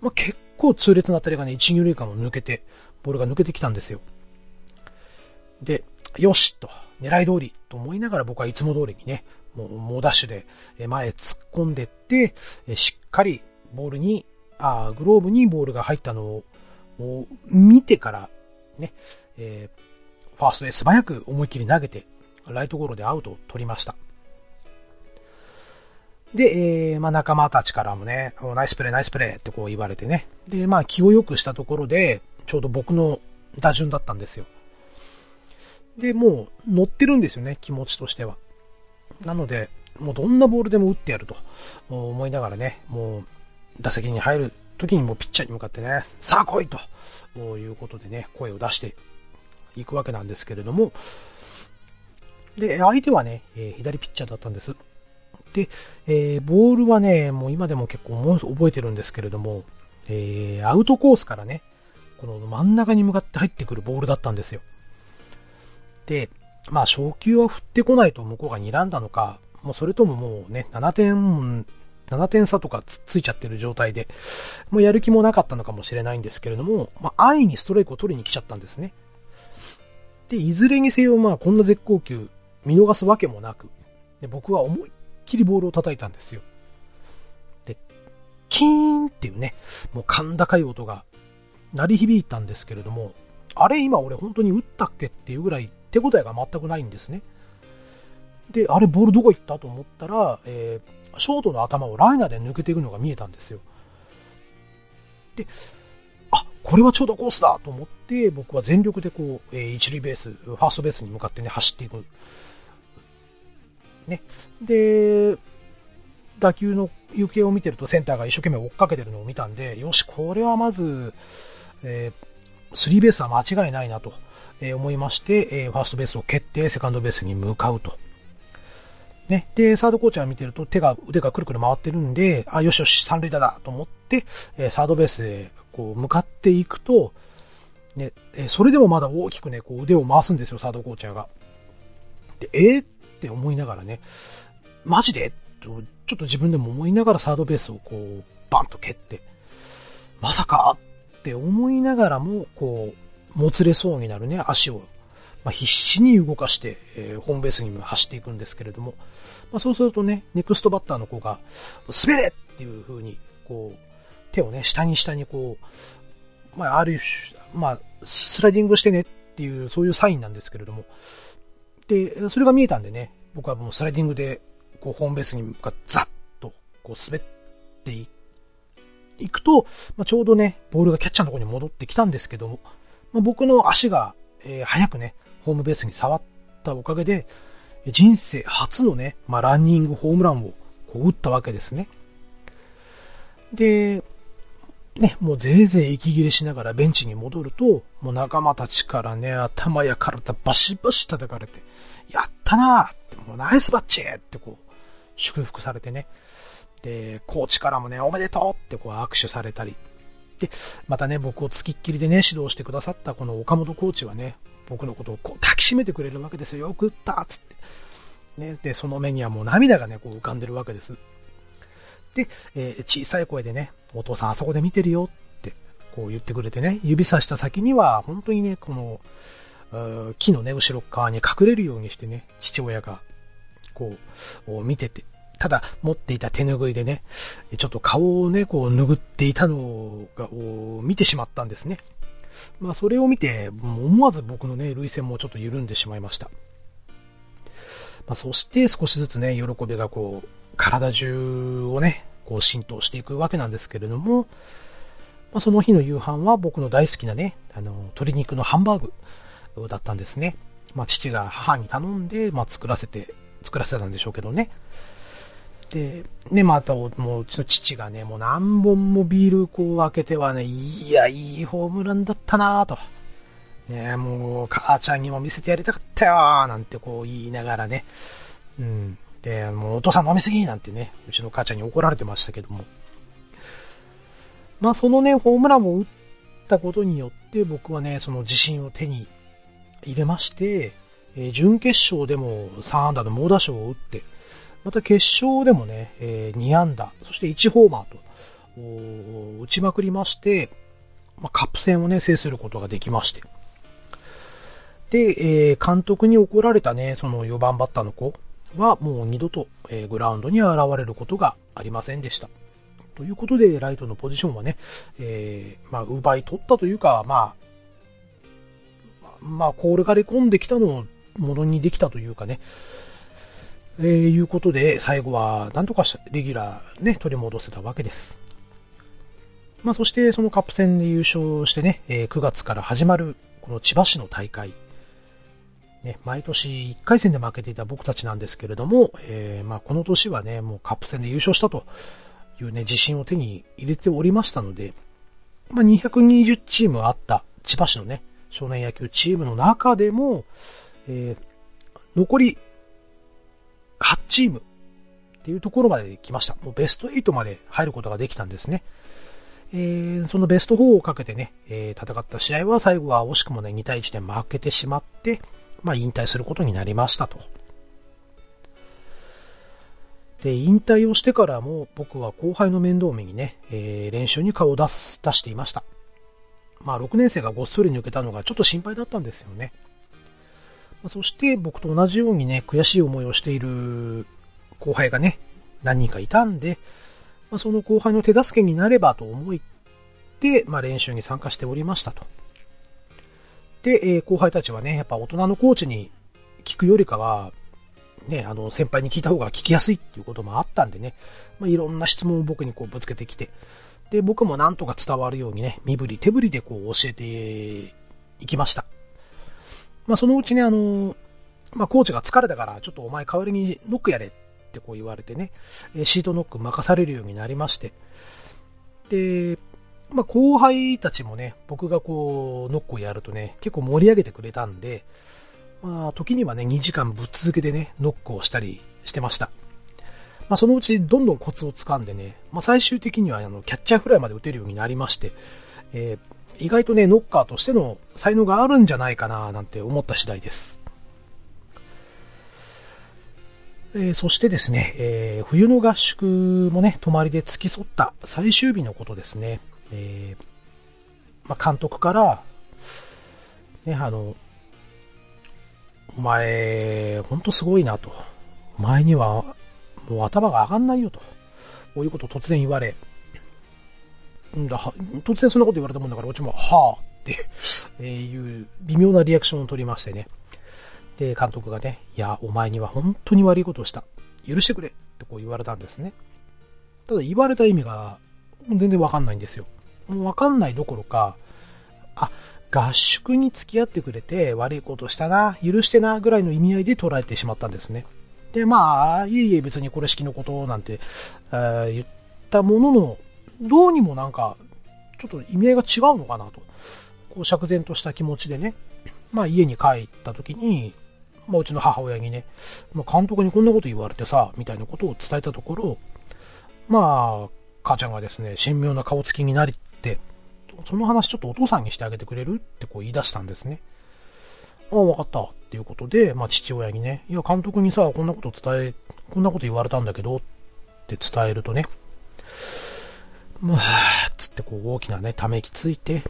まあ結構痛烈な当たりがね、一二塁間を抜けて、ボールが抜けてきたんですよ。で、よしと、狙い通りと思いながら僕はいつも通りにね、もう猛ダッシュで前突っ込んでって、しっかりボールに、あグローブにボールが入ったのを見てから、ね、えー、ファーストへ素早く思いっきり投げて、ライトゴロでアウトを取りました。で、えー、まあ仲間たちからもね、ナイスプレーナイスプレーってこう言われてね。で、まあ気を良くしたところで、ちょうど僕の打順だったんですよ。で、もう乗ってるんですよね、気持ちとしては。なので、もうどんなボールでも打ってやると思いながらね、もう打席に入る時にもピッチャーに向かってね、さあ来いということでね、声を出していくわけなんですけれども、で、相手はね、えー、左ピッチャーだったんです。で、えー、ボールはね、もう今でも結構覚えてるんですけれども、えー、アウトコースからね、この真ん中に向かって入ってくるボールだったんですよ。で、まあ、昇級は振ってこないと向こうが睨んだのか、もうそれとももうね、7点、7点差とかつついちゃってる状態で、もうやる気もなかったのかもしれないんですけれども、まあ、安易にストライクを取りに来ちゃったんですね。で、いずれにせよ、まあ、こんな絶好球、見逃すわけもなく、で僕は思いっきりボールを叩いたんですよ。で、キーンっていうね、もう甲高い音が鳴り響いたんですけれども、あれ今俺本当に打ったっけっていうぐらい手応えが全くないんですね。で、あれボールどこ行ったと思ったら、えー、ショートの頭をライナーで抜けていくのが見えたんですよ。で、あ、これはちょうどコースだと思って、僕は全力でこう、えー、一塁ベース、ファーストベースに向かってね、走っていく。ね。で、打球の行方を見てるとセンターが一生懸命追っかけてるのを見たんで、よし、これはまず、えー、スリーベースは間違いないなと。え思いまして、えファーストベースを蹴って、セカンドベースに向かうと。ね。で、サードコーチャー見てると手が、腕がくるくる回ってるんで、あ、よしよし、三塁打だと思って、えサードベースへこう向かっていくと、ね、えそれでもまだ大きくね、こう腕を回すんですよ、サードコーチャーが。で、えー、って思いながらね、マジで？と、ちょっと自分でも思いながらサードベースをこう、バンと蹴って、まさか？って思いながらも、こう、もつれそうになるね、足を、まあ、必死に動かして、えー、ホームベースに走っていくんですけれども、まあ、そうするとね、ネクストバッターの子が、滑れっていう風に、こう、手をね、下に下にこう、まあ、ある種、まあ、スライディングしてねっていう、そういうサインなんですけれども、で、それが見えたんでね、僕はもうスライディングで、こう、ホームベースに向かってザッと、こう、滑っていくと、まあ、ちょうどね、ボールがキャッチャーのところに戻ってきたんですけども、あ、僕の足が、えー、早くね、ホームベースに触ったおかげで、人生初のね、まあ、ランニングホームランをこう打ったわけですね。で、ね、もうぜいぜい息切れしながらベンチに戻ると、もう仲間たちからね、頭や体バシバシ叩かれて、やったなーって、もうナイスバッチってこう、祝福されてね。で、コーチからもね、おめでとうってこう握手されたり、で、またね、僕を付きっきりでね、指導してくださったこの岡本コーチはね、僕のことをこう抱きしめてくれるわけですよ。よく打ったつって。ね、で、その目にはもう涙がね、こう浮かんでるわけです。で、えー、小さい声でね、お父さんあそこで見てるよって、こう言ってくれてね、指さした先には、本当にね、この、木のね、後ろ側に隠れるようにしてね、父親が、こう、見てて、ただ持っていた手拭いでね、ちょっと顔をね、こう拭っていたのが、を見てしまったんですね。まあそれを見て、思わず僕のね、涙腺もちょっと緩んでしまいました。まあそして少しずつね、喜びがこう、体中をね、こう浸透していくわけなんですけれども、まあ、その日の夕飯は僕の大好きなね、あの、鶏肉のハンバーグだったんですね。まあ父が母に頼んで、まあ作らせて、作らせたんでしょうけどね。で、ね、また、もう、うちの父がね、もう何本もビールこう開けてはね、いや、いいホームランだったなぁと。ね、もう、母ちゃんにも見せてやりたかったよなんてこう言いながらね。うん。で、もうお父さん飲みすぎなんてね、うちの母ちゃんに怒られてましたけども。まあそのね、ホームランを打ったことによって僕はね、その自信を手に入れまして、えー、準決勝でも3安打の猛打賞を打って、また決勝でもね、えー、2安打、そして1ホーマーと、打ちまくりまして、まあ、カップ戦をね、制することができまして。で、えー、監督に怒られたね、その4番バッターの子はもう二度と、えー、グラウンドに現れることがありませんでした。ということで、ライトのポジションはね、えー、まあ、奪い取ったというか、まあ、まあ、コールがれ込んできたのをものにできたというかね、えー、いうことで、最後は、なんとかレギュラーね、取り戻せたわけです。まあ、そしてそのカップ戦で優勝してね、えー、9月から始まる、この千葉市の大会。ね、毎年1回戦で負けていた僕たちなんですけれども、えー、まあ、この年はね、もうカップ戦で優勝したというね、自信を手に入れておりましたので、まあ、220チームあった千葉市のね、少年野球チームの中でも、えー、残り8チームっていうところまで来ました。もうベスト8まで入ることができたんですね。えー、そのベスト4をかけてね、えー、戦った試合は最後は惜しくもね、2対1で負けてしまって、まあ引退することになりましたと。で、引退をしてからも僕は後輩の面倒見にね、えー、練習に顔を出す、出していました。まあ6年生がごっそり抜けたのがちょっと心配だったんですよね。そして僕と同じようにね、悔しい思いをしている後輩がね、何人かいたんで、まあ、その後輩の手助けになればと思って、まあ、練習に参加しておりましたと。で、えー、後輩たちはね、やっぱ大人のコーチに聞くよりかは、ね、あの、先輩に聞いた方が聞きやすいっていうこともあったんでね、まあ、いろんな質問を僕にこうぶつけてきて、で、僕もなんとか伝わるようにね、身振り手振りでこう教えていきました。まあ、そのうちね、あの、まあ、コーチが疲れたから、ちょっとお前代わりにノックやれってこう言われてね、シートノック任されるようになりまして、で、まあ、後輩たちもね、僕がこう、ノックをやるとね、結構盛り上げてくれたんで、まあ、時にはね、2時間ぶっ続けてね、ノックをしたりしてました。まあ、そのうちどんどんコツをつかんでね、まあ、最終的にはあの、キャッチャーフライまで打てるようになりまして、えー、意外とね、ノッカーとしての才能があるんじゃないかな、なんて思った次第です。えー、そしてですね、えー、冬の合宿もね、泊まりで付き添った最終日のことですね。えー、まあ、監督から、ね、あの、お前、ほんとすごいなと。お前には、もう頭が上がんないよと。こういうことを突然言われ、んだ、突然そんなこと言われたもんだから、うちも、はぁってえいう微妙なリアクションを取りましてね。で、監督がね、いや、お前には本当に悪いことをした。許してくれってこう言われたんですね。ただ言われた意味が全然わかんないんですよ。もうわかんないどころか、あ、合宿に付き合ってくれて悪いことしたな、許してな、ぐらいの意味合いで捉えてしまったんですね。で、まあ、いえいえ別にこれ式のことなんて、言ったものの、どうにもなんか、ちょっと意味合いが違うのかなと。こう釈然とした気持ちでね、まあ家に帰った時に、まあうちの母親にね、まあ監督にこんなこと言われてさ、みたいなことを伝えたところ、まあ、母ちゃんがですね、神妙な顔つきになりって、その話ちょっとお父さんにしてあげてくれるってこう言い出したんですね。ああ、わかった。っていうことで、まあ父親にね、いや、監督にさ、こんなこと伝え、こんなこと言われたんだけど、って伝えるとね、まあ、つってこう大きなね、ため息ついて、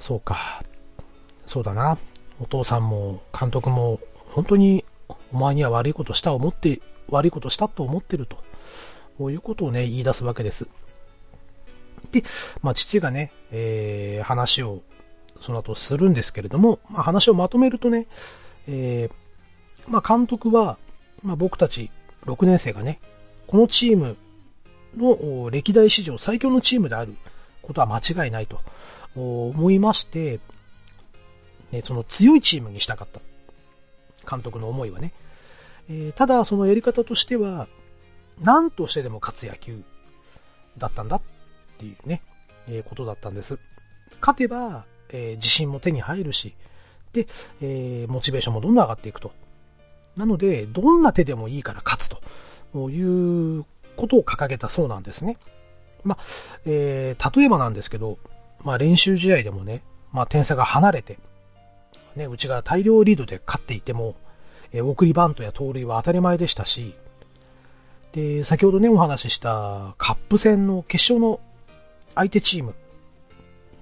そうか、そうだな、お父さんも監督も本当にお前には悪いことした思って、悪いことしたと思ってると。こういうことをね、言い出すわけです。で、まあ父がね、えー、話をその後するんですけれども、まあ話をまとめるとね、えー、まあ監督は、まあ僕たち6年生がね、このチームの歴代史上最強のチームであることは間違いないと思いまして、ね、その強いチームにしたかった。監督の思いはね。えー、ただ、そのやり方としては、何としてでも勝つ野球だったんだっていうね、えー、ことだったんです。勝てば、えー、自信も手に入るし、で、えモチベーションもどんどん上がっていくと。なので、どんな手でもいいから勝つということを掲げたそうなんですね。まあ、えー、例えばなんですけど、まあ練習試合でもね、まあ点差が離れて、ね、うちが大量リードで勝っていても、えー、送りバントや盗塁は当たり前でしたし、で、先ほどね、お話ししたカップ戦の決勝の相手チーム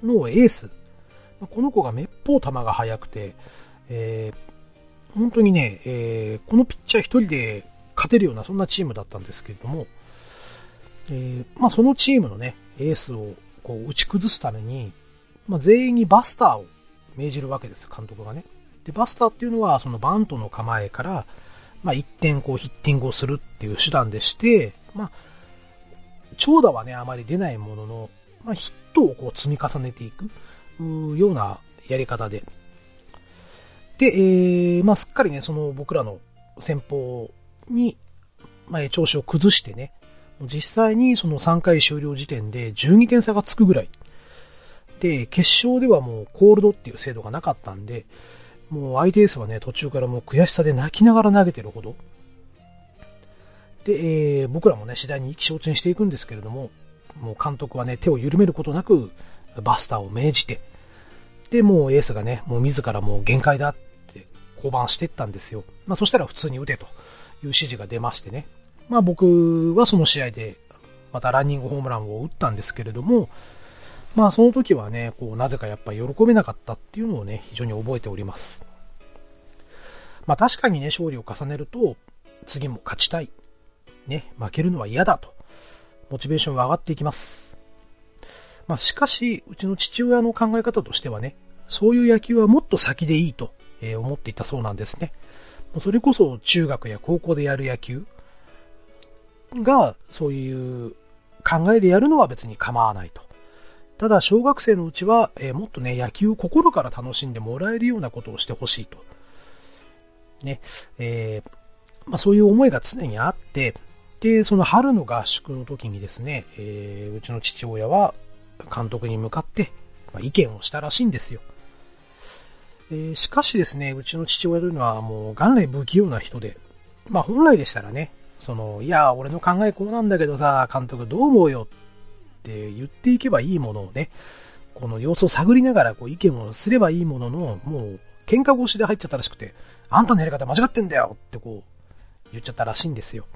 のエース、この子がめっぽう球が速くて、えー、本当にね、えー、このピッチャー一人で勝てるようなそんなチームだったんですけれども、えー、まあそのチームのね、エースをこう打ち崩すために、まあ全員にバスターを命じるわけです、監督がね。で、バスターっていうのはそのバントの構えから、まあ一点こうヒッティングをするっていう手段でして、まあ、長打はね、あまり出ないものの、まあヒットをこう積み重ねていく、ようなやり方で。で、えー、まあすっかりね、その僕らの先方に、まあ、調子を崩してね、実際にその3回終了時点で12点差がつくぐらい。で、決勝ではもうコールドっていう制度がなかったんで、もう相手エースはね、途中からもう悔しさで泣きながら投げてるほど。で、えー、僕らもね、次第に意気消沈していくんですけれども、もう監督はね、手を緩めることなく、バスターを命じて、で、もうエースがね、もう自らもう限界だって降板してったんですよ。まあそしたら普通に打てという指示が出ましてね。まあ僕はその試合でまたランニングホームランを打ったんですけれども、まあその時はね、こうなぜかやっぱり喜べなかったっていうのをね、非常に覚えております。まあ確かにね、勝利を重ねると、次も勝ちたい。ね、負けるのは嫌だと。モチベーションが上がっていきます。まあしかし、うちの父親の考え方としてはね、そういう野球はもっと先でいいと思っていたそうなんですね。それこそ中学や高校でやる野球がそういう考えでやるのは別に構わないと。ただ小学生のうちは、えー、もっとね、野球を心から楽しんでもらえるようなことをしてほしいと。ね、えー、まあそういう思いが常にあって、で、その春の合宿の時にですね、えー、うちの父親は監督に向かって、まあ、意見をしたらしいんですよ。えー、しかしですね、うちの父親というのはもう元来不器用な人で、まあ本来でしたらね、その、いや、俺の考えこうなんだけどさ、監督どう思うよって言っていけばいいものをね、この様子を探りながらこう意見をすればいいものの、もう喧嘩越しで入っちゃったらしくて、あんたのやり方間違ってんだよってこう言っちゃったらしいんですよ。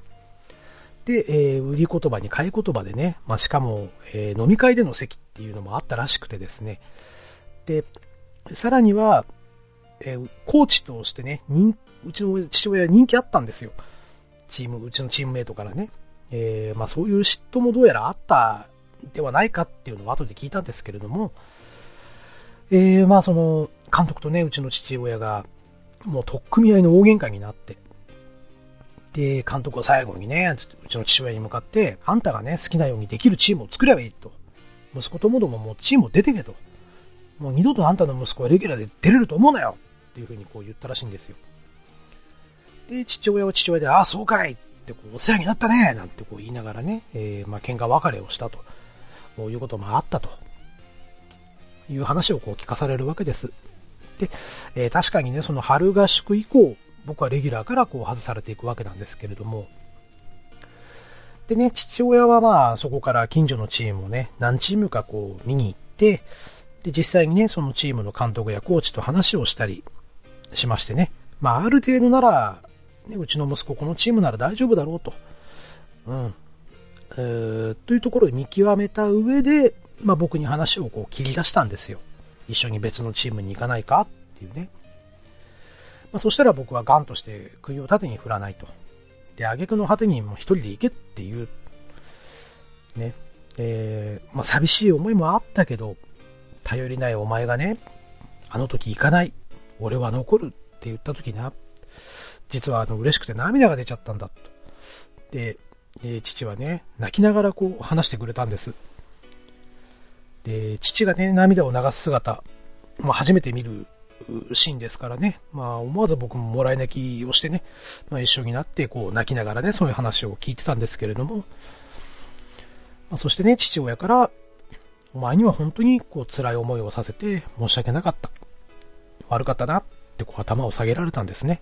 で、えー、売り言葉に買い言葉でね、まあ、しかも、えー、飲み会での席っていうのもあったらしくてですね。で、さらには、えー、コーチとしてね、うちの父親人気あったんですよ。チーム、うちのチームメイトからね。えー、まあそういう嫉妬もどうやらあったではないかっていうのを後で聞いたんですけれども、えー、まあその、監督とね、うちの父親が、もう取っ組み合いの大喧嘩になって、で、監督は最後にね、うちの父親に向かって、あんたがね、好きなようにできるチームを作ればいいと。息子ともどももうチームを出てけと。もう二度とあんたの息子はレギュラーで出れると思うなよっていうふうにこう言ったらしいんですよ。で、父親は父親で、ああ、そうかい。ってこう、お世話になったね。なんてこう言いながらね、えー、まあ、喧嘩別れをしたと、こういうこともあったと、いう話をこう聞かされるわけです。で、えー、確かにね、その春合宿以降、僕はレギュラーからこう外されていくわけなんですけれども、でね、父親はまあ、そこから近所のチームをね、何チームかこう見に行って、で、実際にね、そのチームの監督やコーチと話をしたり、しましてね。まあ、ある程度なら、ね、うちの息子このチームなら大丈夫だろうと。うん。えー、というところで見極めた上で、まあ僕に話をこう切り出したんですよ。一緒に別のチームに行かないかっていうね。まあそしたら僕はガンとして首を縦に振らないと。で、挙句の果てにも一人で行けっていう、ね。えー、まあ寂しい思いもあったけど、頼りないお前がね、あの時行かない。俺は残るって言った時な。実はあの嬉しくて涙が出ちゃったんだと。で、で父はね、泣きながらこう話してくれたんです。で、父がね、涙を流す姿、まあ、初めて見るシーンですからね、まあ、思わず僕ももらい泣きをしてね、まあ、一緒になって、こう、泣きながらね、そういう話を聞いてたんですけれども、まあ、そしてね、父親から、お前には本当に、こう、辛い思いをさせて申し訳なかった。悪かったな、ってこう、頭を下げられたんですね。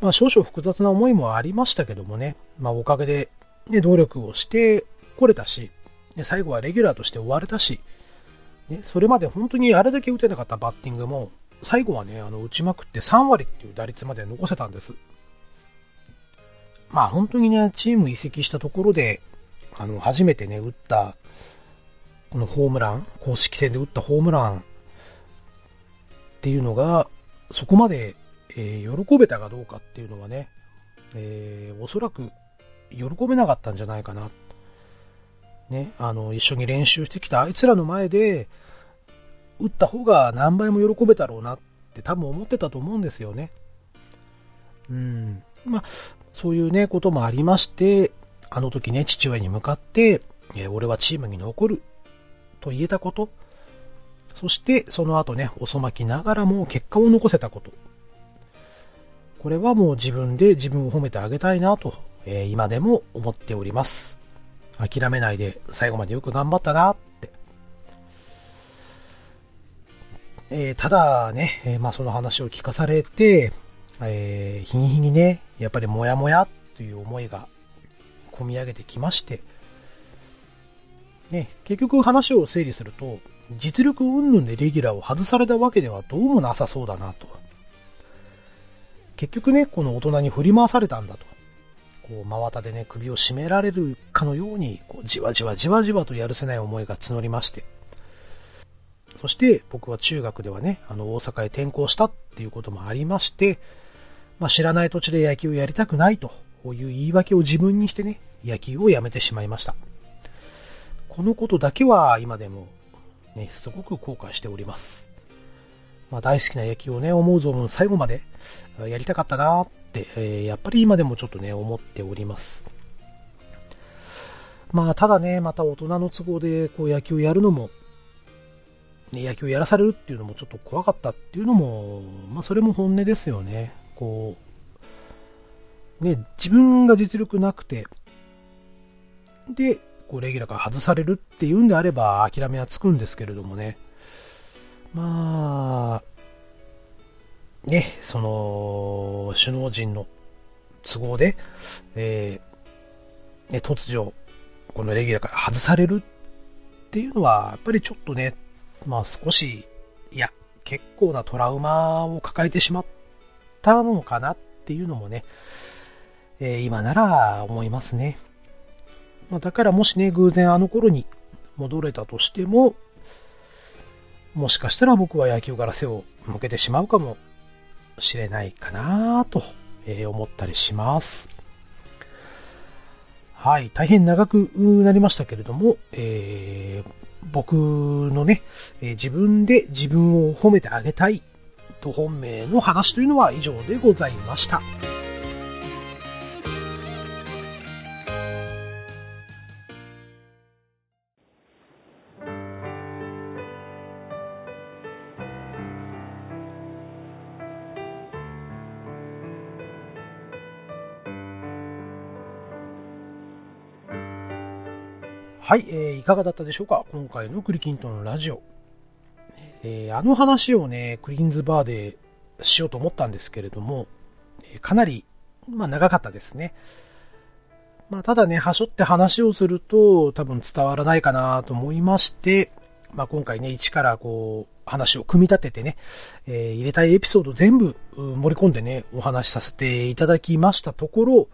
まあ、少々複雑な思いもありましたけどもね、まあ、おかげで、ね、努力をしてこれたし、で、最後はレギュラーとして終われたし、ね、それまで本当にあれだけ打てなかったバッティングも、最後はね、あの、打ちまくって3割っていう打率まで残せたんです。まあ本当にね、チーム移籍したところで、あの、初めてね、打った、このホームラン、公式戦で打ったホームランっていうのが、そこまで、えー、喜べたかどうかっていうのはね、えー、おそらく喜べなかったんじゃないかなね、あの、一緒に練習してきたあいつらの前で、打った方が何倍も喜べたろうなって多分思ってたと思うんですよね。うん。まあ、そういうね、こともありまして、あの時ね、父親に向かって、え俺はチームに残ると言えたこと、そしてその後ね、遅まきながらも結果を残せたこと。これはもう自分で自分を褒めてあげたいなと、えー、今でも思っております。諦めないで最後までよく頑張ったなって。えー、ただね、えー、まあその話を聞かされて、えー、日に日にね、やっぱりモヤモヤという思いが込み上げてきまして、ね、結局話を整理すると、実力云々でレギュラーを外されたわけではどうもなさそうだなと。結局ね、この大人に振り回されたんだと。こう、真綿でね、首を絞められるかのように、こう、じわじわじわじわとやるせない思いが募りまして。そして僕は中学ではね、あの大阪へ転校したっていうこともありまして、まあ、知らない土地で野球をやりたくないという言い訳を自分にしてね、野球をやめてしまいました。このことだけは今でもね、すごく後悔しております。まあ、大好きな野球をね、思う存分最後までやりたかったなって、え、やっぱり今でもちょっとね、思っております。まあ、ただね、また大人の都合でこう野球やるのも、ね、野球やらされるっていうのもちょっと怖かったっていうのも、まあ、それも本音ですよね。こう、ね、自分が実力なくて、で、こう、レギュラーから外されるっていうんであれば諦めはつくんですけれどもね。まあ、ね、その、首脳陣の都合で、えー、ね、突如、このレギュラーから外されるっていうのは、やっぱりちょっとね、まあ少し、いや、結構なトラウマを抱えてしまったのかなっていうのもね、えー、今なら思いますね。まあ、だからもしね、偶然あの頃に戻れたとしても、もしかしたら僕は野球から背を向けてしまうかもしれないかなと、え思ったりします。はい、大変長くなりましたけれども、えー、僕のね、え、自分で自分を褒めてあげたいと本命の話というのは以上でございました。はい、えー、いかがだったでしょうか？今回のクリキントンのラジオ。えー、あの話をね、クリーンズバーでしようと思ったんですけれども、え、かなり、まあ長かったですね。まあただね、はしょって話をすると多分伝わらないかなと思いまして、まあ、今回ね、一からこう、話を組み立ててね、えー、入れたいエピソード全部盛り込んでね、お話しさせていただきましたところ、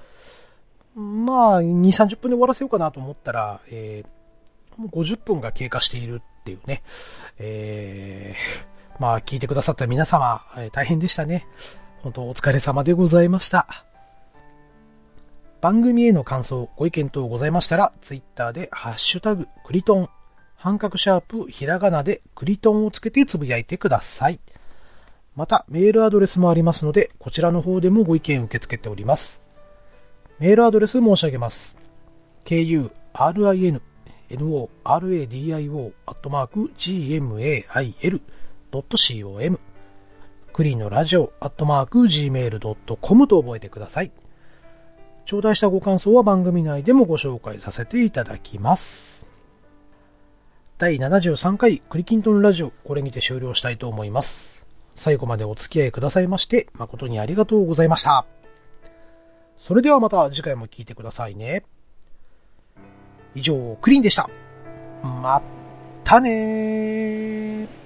まあ、2、30分で終わらせようかなと思ったら、えー、もう50分が経過しているっていうね、えー、まあ、聞いてくださった皆様、えー、大変でしたね。本当お疲れ様でございました。番組への感想、ご意見等ございましたら、ツイッターでハッシュタグ、クリトン、半角シャープ、ひらがなでクリトンをつけてつぶやいてください。また、メールアドレスもありますので、こちらの方でもご意見受け付けております。メールアドレス申し上げます。kurinoradio.gmail.com クリーンのラジオ、gmail.com と覚えてください。頂戴したご感想は番組内でもご紹介させていただきます。第73回クリキントンラジオ、これにて終了したいと思います。最後までお付き合いくださいまして、誠にありがとうございました。それではまた次回も聴いてくださいね。以上、クリーンでした。まったねー。